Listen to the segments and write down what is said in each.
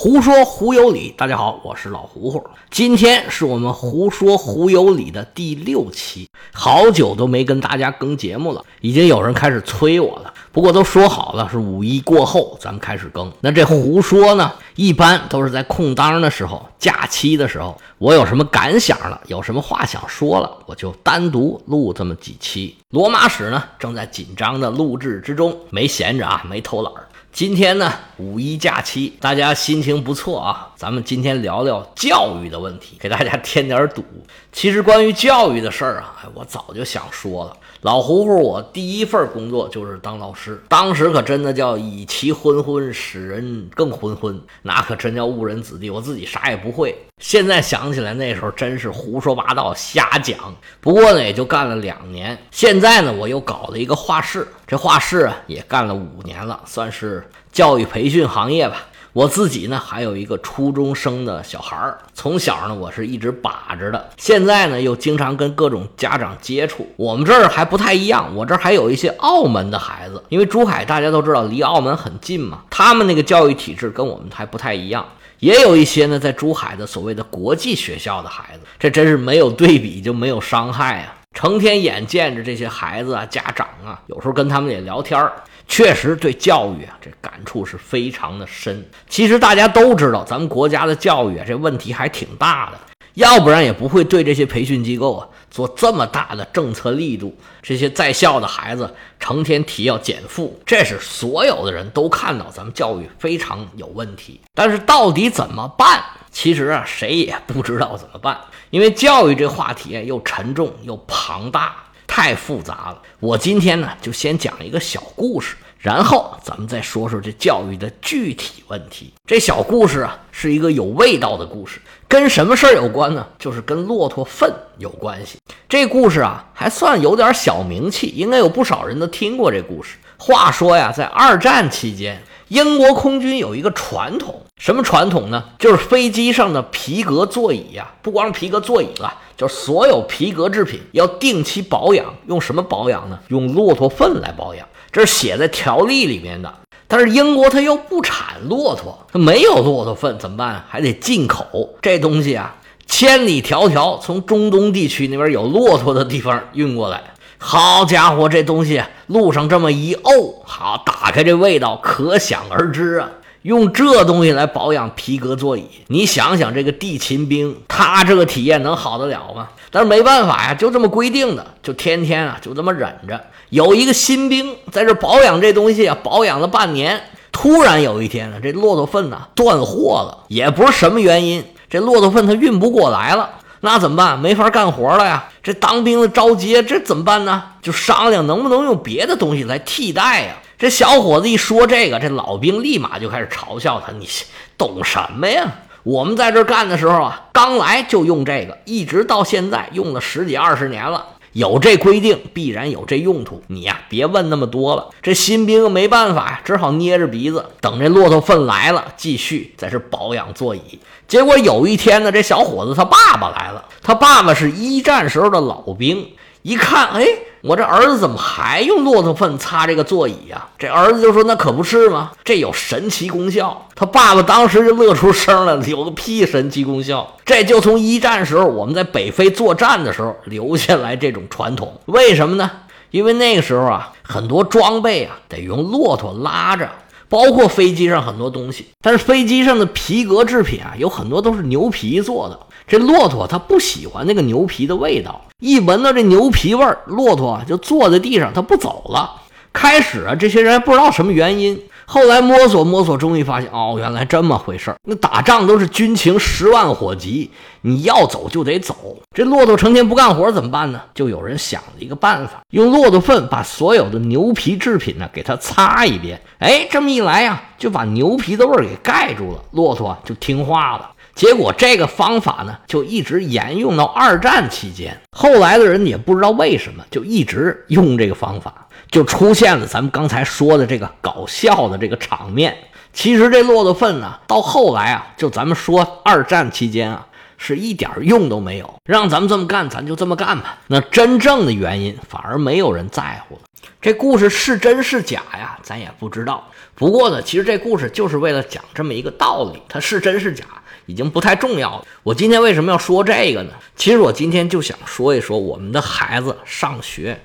胡说胡有理，大家好，我是老胡胡。今天是我们胡说胡有理的第六期，好久都没跟大家更节目了，已经有人开始催我了。不过都说好了，是五一过后咱们开始更。那这胡说呢，一般都是在空档的时候、假期的时候，我有什么感想了，有什么话想说了，我就单独录这么几期。罗马史呢，正在紧张的录制之中，没闲着啊，没偷懒儿。今天呢，五一假期，大家心情不错啊。咱们今天聊聊教育的问题，给大家添点堵。其实关于教育的事儿啊，我早就想说了。老胡胡，我第一份工作就是当老师，当时可真的叫以其昏昏，使人更昏昏，那可真叫误人子弟。我自己啥也不会。现在想起来，那时候真是胡说八道、瞎讲。不过呢，也就干了两年。现在呢，我又搞了一个画室，这画室啊也干了五年了，算是教育培训行业吧。我自己呢，还有一个初中生的小孩儿，从小呢，我是一直把着的。现在呢，又经常跟各种家长接触。我们这儿还不太一样，我这儿还有一些澳门的孩子，因为珠海大家都知道离澳门很近嘛，他们那个教育体制跟我们还不太一样。也有一些呢，在珠海的所谓的国际学校的孩子，这真是没有对比就没有伤害啊！成天眼见着这些孩子啊，家长啊，有时候跟他们也聊天儿。确实对教育啊，这感触是非常的深。其实大家都知道，咱们国家的教育啊，这问题还挺大的，要不然也不会对这些培训机构啊做这么大的政策力度。这些在校的孩子成天提要减负，这是所有的人都看到咱们教育非常有问题。但是到底怎么办？其实啊，谁也不知道怎么办，因为教育这话题又沉重又庞大。太复杂了，我今天呢就先讲一个小故事，然后咱们再说说这教育的具体问题。这小故事啊是一个有味道的故事，跟什么事儿有关呢？就是跟骆驼粪有关系。这故事啊还算有点小名气，应该有不少人都听过这故事。话说呀，在二战期间，英国空军有一个传统，什么传统呢？就是飞机上的皮革座椅呀，不光是皮革座椅了。就是所有皮革制品要定期保养，用什么保养呢？用骆驼粪来保养，这是写在条例里面的。但是英国它又不产骆驼，它没有骆驼粪怎么办？还得进口这东西啊，千里迢迢从中东地区那边有骆驼的地方运过来。好家伙，这东西路上这么一沤，好打开这味道可想而知啊。用这东西来保养皮革座椅，你想想这个地勤兵，他这个体验能好得了吗？但是没办法呀，就这么规定的，就天天啊就这么忍着。有一个新兵在这保养这东西啊，保养了半年，突然有一天呢，这骆驼粪呢断货了，也不是什么原因，这骆驼粪它运不过来了，那怎么办？没法干活了呀。这当兵的着急，这怎么办呢？就商量能不能用别的东西来替代呀。这小伙子一说这个，这老兵立马就开始嘲笑他：“你懂什么呀？我们在这干的时候啊，刚来就用这个，一直到现在用了十几二十年了。有这规定，必然有这用途。你呀，别问那么多了。这新兵没办法呀，只好捏着鼻子等这骆驼粪来了，继续在这保养座椅。结果有一天呢，这小伙子他爸爸来了，他爸爸是一战时候的老兵。一看，哎，我这儿子怎么还用骆驼粪擦这个座椅呀？这儿子就说：“那可不是吗？这有神奇功效。”他爸爸当时就乐出声了：“有个屁神奇功效！这就从一战时候我们在北非作战的时候留下来这种传统。为什么呢？因为那个时候啊，很多装备啊得用骆驼拉着，包括飞机上很多东西。但是飞机上的皮革制品啊，有很多都是牛皮做的。这骆驼它不喜欢那个牛皮的味道。一闻到这牛皮味儿，骆驼就坐在地上，它不走了。开始啊，这些人还不知道什么原因，后来摸索摸索，终于发现，哦，原来这么回事儿。那打仗都是军情十万火急，你要走就得走。这骆驼成天不干活怎么办呢？就有人想了一个办法，用骆驼粪把所有的牛皮制品呢给它擦一遍。哎，这么一来呀，就把牛皮的味儿给盖住了，骆驼就听话了。结果这个方法呢，就一直沿用到二战期间。后来的人也不知道为什么，就一直用这个方法，就出现了咱们刚才说的这个搞笑的这个场面。其实这骆驼粪呢，到后来啊，就咱们说二战期间啊，是一点用都没有。让咱们这么干，咱就这么干吧。那真正的原因反而没有人在乎了。这故事是真是假呀，咱也不知道。不过呢，其实这故事就是为了讲这么一个道理，它是真是假已经不太重要了。我今天为什么要说这个呢？其实我今天就想说一说我们的孩子上学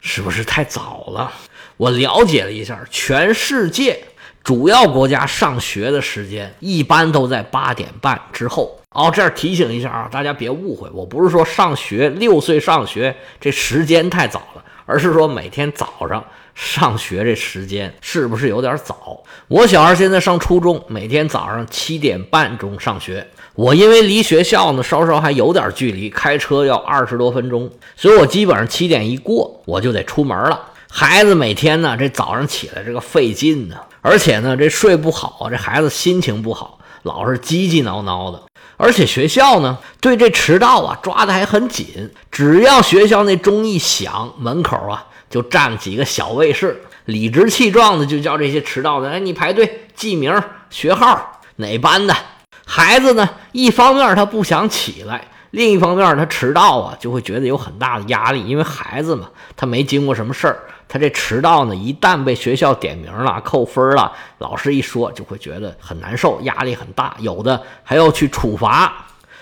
是不是太早了。我了解了一下，全世界主要国家上学的时间一般都在八点半之后。哦，这儿提醒一下啊，大家别误会，我不是说上学六岁上学这时间太早了，而是说每天早上上学这时间是不是有点早？我小孩现在上初中，每天早上七点半钟上学。我因为离学校呢稍稍还有点距离，开车要二十多分钟，所以我基本上七点一过我就得出门了。孩子每天呢，这早上起来这个费劲呢，而且呢，这睡不好，这孩子心情不好，老是叽叽挠挠的。而且学校呢，对这迟到啊抓的还很紧，只要学校那钟一响，门口啊就站几个小卫士，理直气壮的就叫这些迟到的，哎，你排队记名、学号，哪班的？孩子呢，一方面他不想起来。另一方面，他迟到啊，就会觉得有很大的压力，因为孩子嘛，他没经过什么事儿，他这迟到呢，一旦被学校点名了、扣分了，老师一说，就会觉得很难受，压力很大，有的还要去处罚，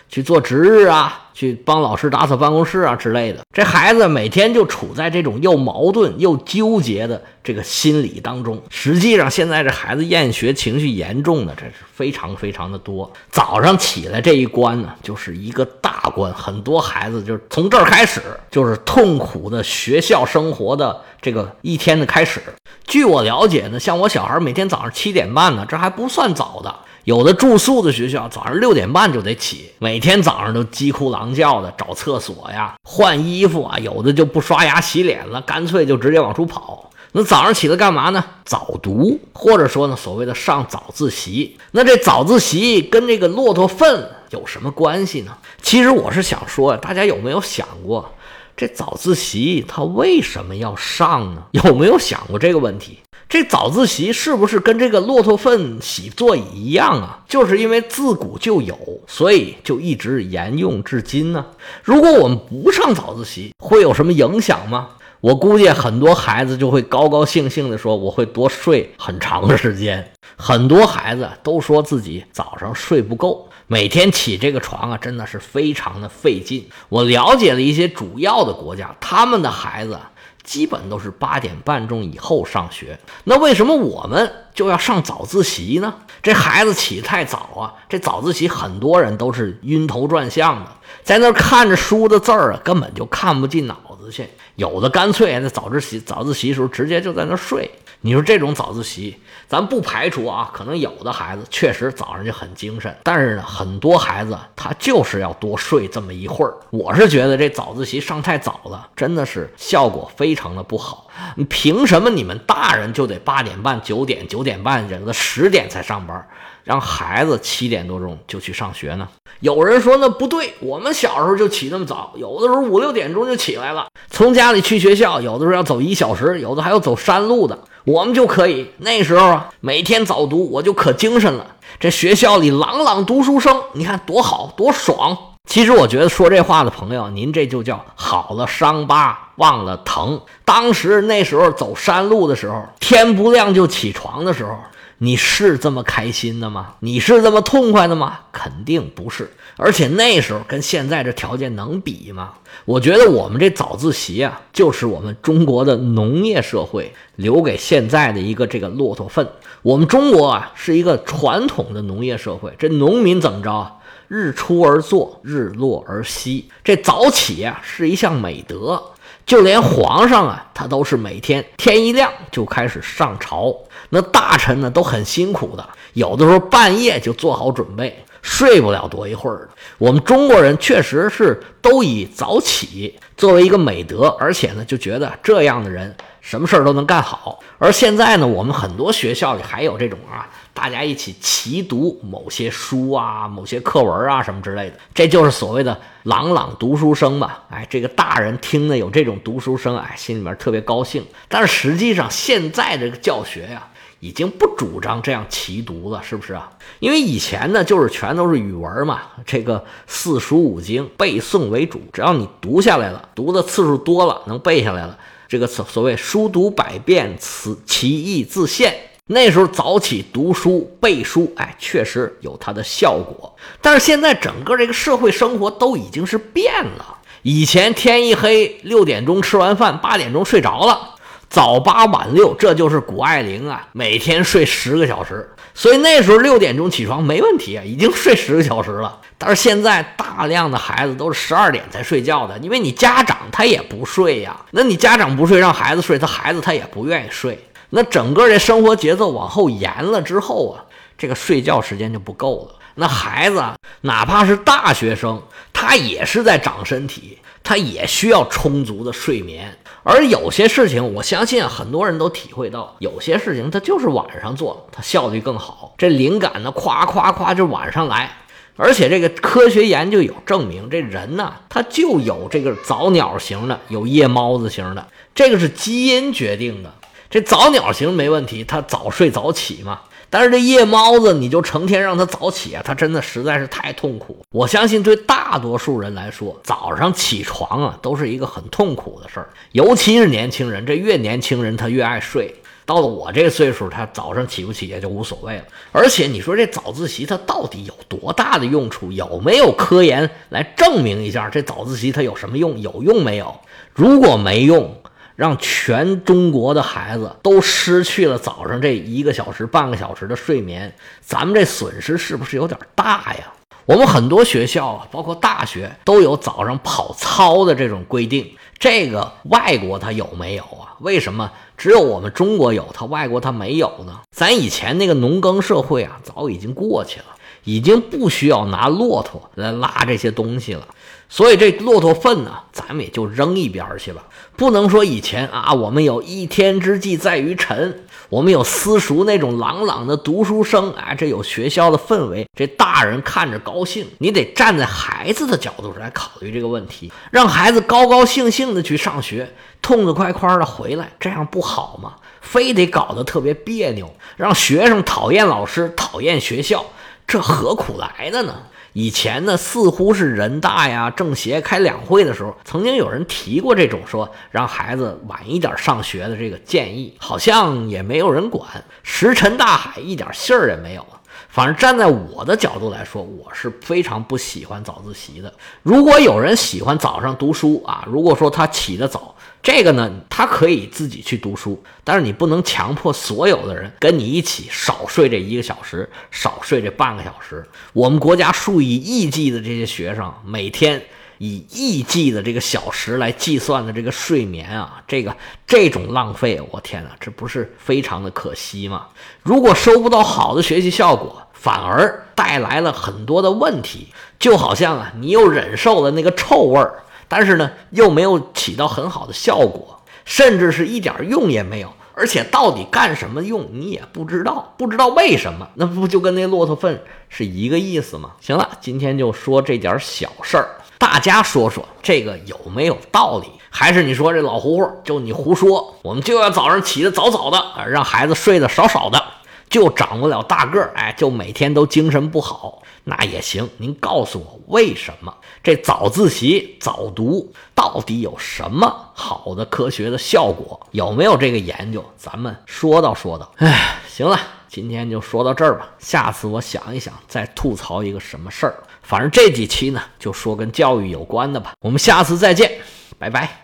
去做值日啊。去帮老师打扫办公室啊之类的，这孩子每天就处在这种又矛盾又纠结的这个心理当中。实际上，现在这孩子厌学情绪严重的，这是非常非常的多。早上起来这一关呢，就是一个大关，很多孩子就是从这儿开始，就是痛苦的学校生活的这个一天的开始。据我了解呢，像我小孩每天早上七点半呢，这还不算早的。有的住宿的学校早上六点半就得起，每天早上都鸡哭狼叫的找厕所呀、换衣服啊，有的就不刷牙洗脸了，干脆就直接往出跑。那早上起来干嘛呢？早读，或者说呢，所谓的上早自习。那这早自习跟这个骆驼粪有什么关系呢？其实我是想说，大家有没有想过，这早自习它为什么要上呢？有没有想过这个问题？这早自习是不是跟这个骆驼粪洗座椅一样啊？就是因为自古就有，所以就一直沿用至今呢？如果我们不上早自习，会有什么影响吗？我估计很多孩子就会高高兴兴地说：“我会多睡很长时间。”很多孩子都说自己早上睡不够，每天起这个床啊，真的是非常的费劲。我了解了一些主要的国家，他们的孩子。基本都是八点半钟以后上学，那为什么我们就要上早自习呢？这孩子起太早啊！这早自习很多人都是晕头转向的，在那看着书的字儿啊，根本就看不进脑子去。有的干脆在早自习早自习时候直接就在那睡。你说这种早自习，咱不排除啊，可能有的孩子确实早上就很精神，但是呢，很多孩子他就是要多睡这么一会儿。我是觉得这早自习上太早了，真的是效果非常的不好。凭什么你们大人就得八点半、九点、九点半，忍到十点才上班，让孩子七点多钟就去上学呢？有人说那不对，我们小时候就起那么早，有的时候五六点钟就起来了，从家里去学校，有的时候要走一小时，有的还要走山路的。我们就可以那时候啊，每天早读，我就可精神了。这学校里朗朗读书声，你看多好多爽。其实我觉得说这话的朋友，您这就叫好了伤疤忘了疼。当时那时候走山路的时候，天不亮就起床的时候。你是这么开心的吗？你是这么痛快的吗？肯定不是。而且那时候跟现在这条件能比吗？我觉得我们这早自习啊，就是我们中国的农业社会留给现在的一个这个骆驼粪。我们中国啊是一个传统的农业社会，这农民怎么着？日出而作，日落而息。这早起啊是一项美德。就连皇上啊，他都是每天天一亮就开始上朝。那大臣呢都很辛苦的，有的时候半夜就做好准备，睡不了多一会儿。我们中国人确实是都以早起作为一个美德，而且呢就觉得这样的人什么事儿都能干好。而现在呢，我们很多学校里还有这种啊，大家一起齐读某些书啊、某些课文啊什么之类的，这就是所谓的朗朗读书声吧。哎，这个大人听的有这种读书声，哎，心里面特别高兴。但是实际上现在这个教学呀。已经不主张这样齐读了，是不是啊？因为以前呢，就是全都是语文嘛，这个四书五经背诵为主，只要你读下来了，读的次数多了，能背下来了，这个所所谓书读百遍，此其义自现。那时候早起读书背书，哎，确实有它的效果。但是现在整个这个社会生活都已经是变了。以前天一黑六点钟吃完饭，八点钟睡着了，早八晚六，这就是谷爱凌啊，每天睡十个小时。所以那时候六点钟起床没问题啊，已经睡十个小时了。但是现在大量的孩子都是十二点才睡觉的，因为你家长他也不睡呀。那你家长不睡，让孩子睡，他孩子他也不愿意睡。那整个这生活节奏往后延了之后啊，这个睡觉时间就不够了。那孩子哪怕是大学生，他也是在长身体，他也需要充足的睡眠。而有些事情，我相信很多人都体会到，有些事情他就是晚上做，他效率更好。这灵感呢，夸夸夸就晚上来。而且这个科学研究有证明，这人呢，他就有这个早鸟型的，有夜猫子型的，这个是基因决定的。这早鸟型没问题，他早睡早起嘛。但是这夜猫子，你就成天让他早起啊，他真的实在是太痛苦。我相信对大多数人来说，早上起床啊，都是一个很痛苦的事儿。尤其是年轻人，这越年轻人他越爱睡。到了我这岁数，他早上起不起也就无所谓了。而且你说这早自习它到底有多大的用处？有没有科研来证明一下这早自习它有什么用？有用没有？如果没用。让全中国的孩子都失去了早上这一个小时、半个小时的睡眠，咱们这损失是不是有点大呀？我们很多学校啊，包括大学，都有早上跑操的这种规定。这个外国它有没有啊？为什么只有我们中国有，它外国它没有呢？咱以前那个农耕社会啊，早已经过去了，已经不需要拿骆驼来拉这些东西了。所以这骆驼粪呢，咱们也就扔一边去吧。不能说以前啊，我们有一天之计在于晨，我们有私塾那种朗朗的读书声，哎，这有学校的氛围，这大人看着高兴。你得站在孩子的角度上来考虑这个问题，让孩子高高兴兴的去上学，痛痛快快的回来，这样不好吗？非得搞得特别别扭，让学生讨厌老师，讨厌学校，这何苦来的呢？以前呢，似乎是人大呀、政协开两会的时候，曾经有人提过这种说让孩子晚一点上学的这个建议，好像也没有人管，石沉大海，一点信儿也没有。反正站在我的角度来说，我是非常不喜欢早自习的。如果有人喜欢早上读书啊，如果说他起得早。这个呢，他可以自己去读书，但是你不能强迫所有的人跟你一起少睡这一个小时，少睡这半个小时。我们国家数以亿计的这些学生，每天以亿计的这个小时来计算的这个睡眠啊，这个这种浪费，我天哪，这不是非常的可惜吗？如果收不到好的学习效果，反而带来了很多的问题，就好像啊，你又忍受了那个臭味儿。但是呢，又没有起到很好的效果，甚至是一点用也没有，而且到底干什么用你也不知道，不知道为什么，那不就跟那骆驼粪是一个意思吗？行了，今天就说这点小事儿，大家说说这个有没有道理？还是你说这老胡胡就你胡说？我们就要早上起得早早的，让孩子睡得少少的，就长不了大个儿，哎，就每天都精神不好。那也行，您告诉我为什么这早自习早读到底有什么好的科学的效果？有没有这个研究？咱们说道说道。哎，行了，今天就说到这儿吧。下次我想一想，再吐槽一个什么事儿。反正这几期呢，就说跟教育有关的吧。我们下次再见，拜拜。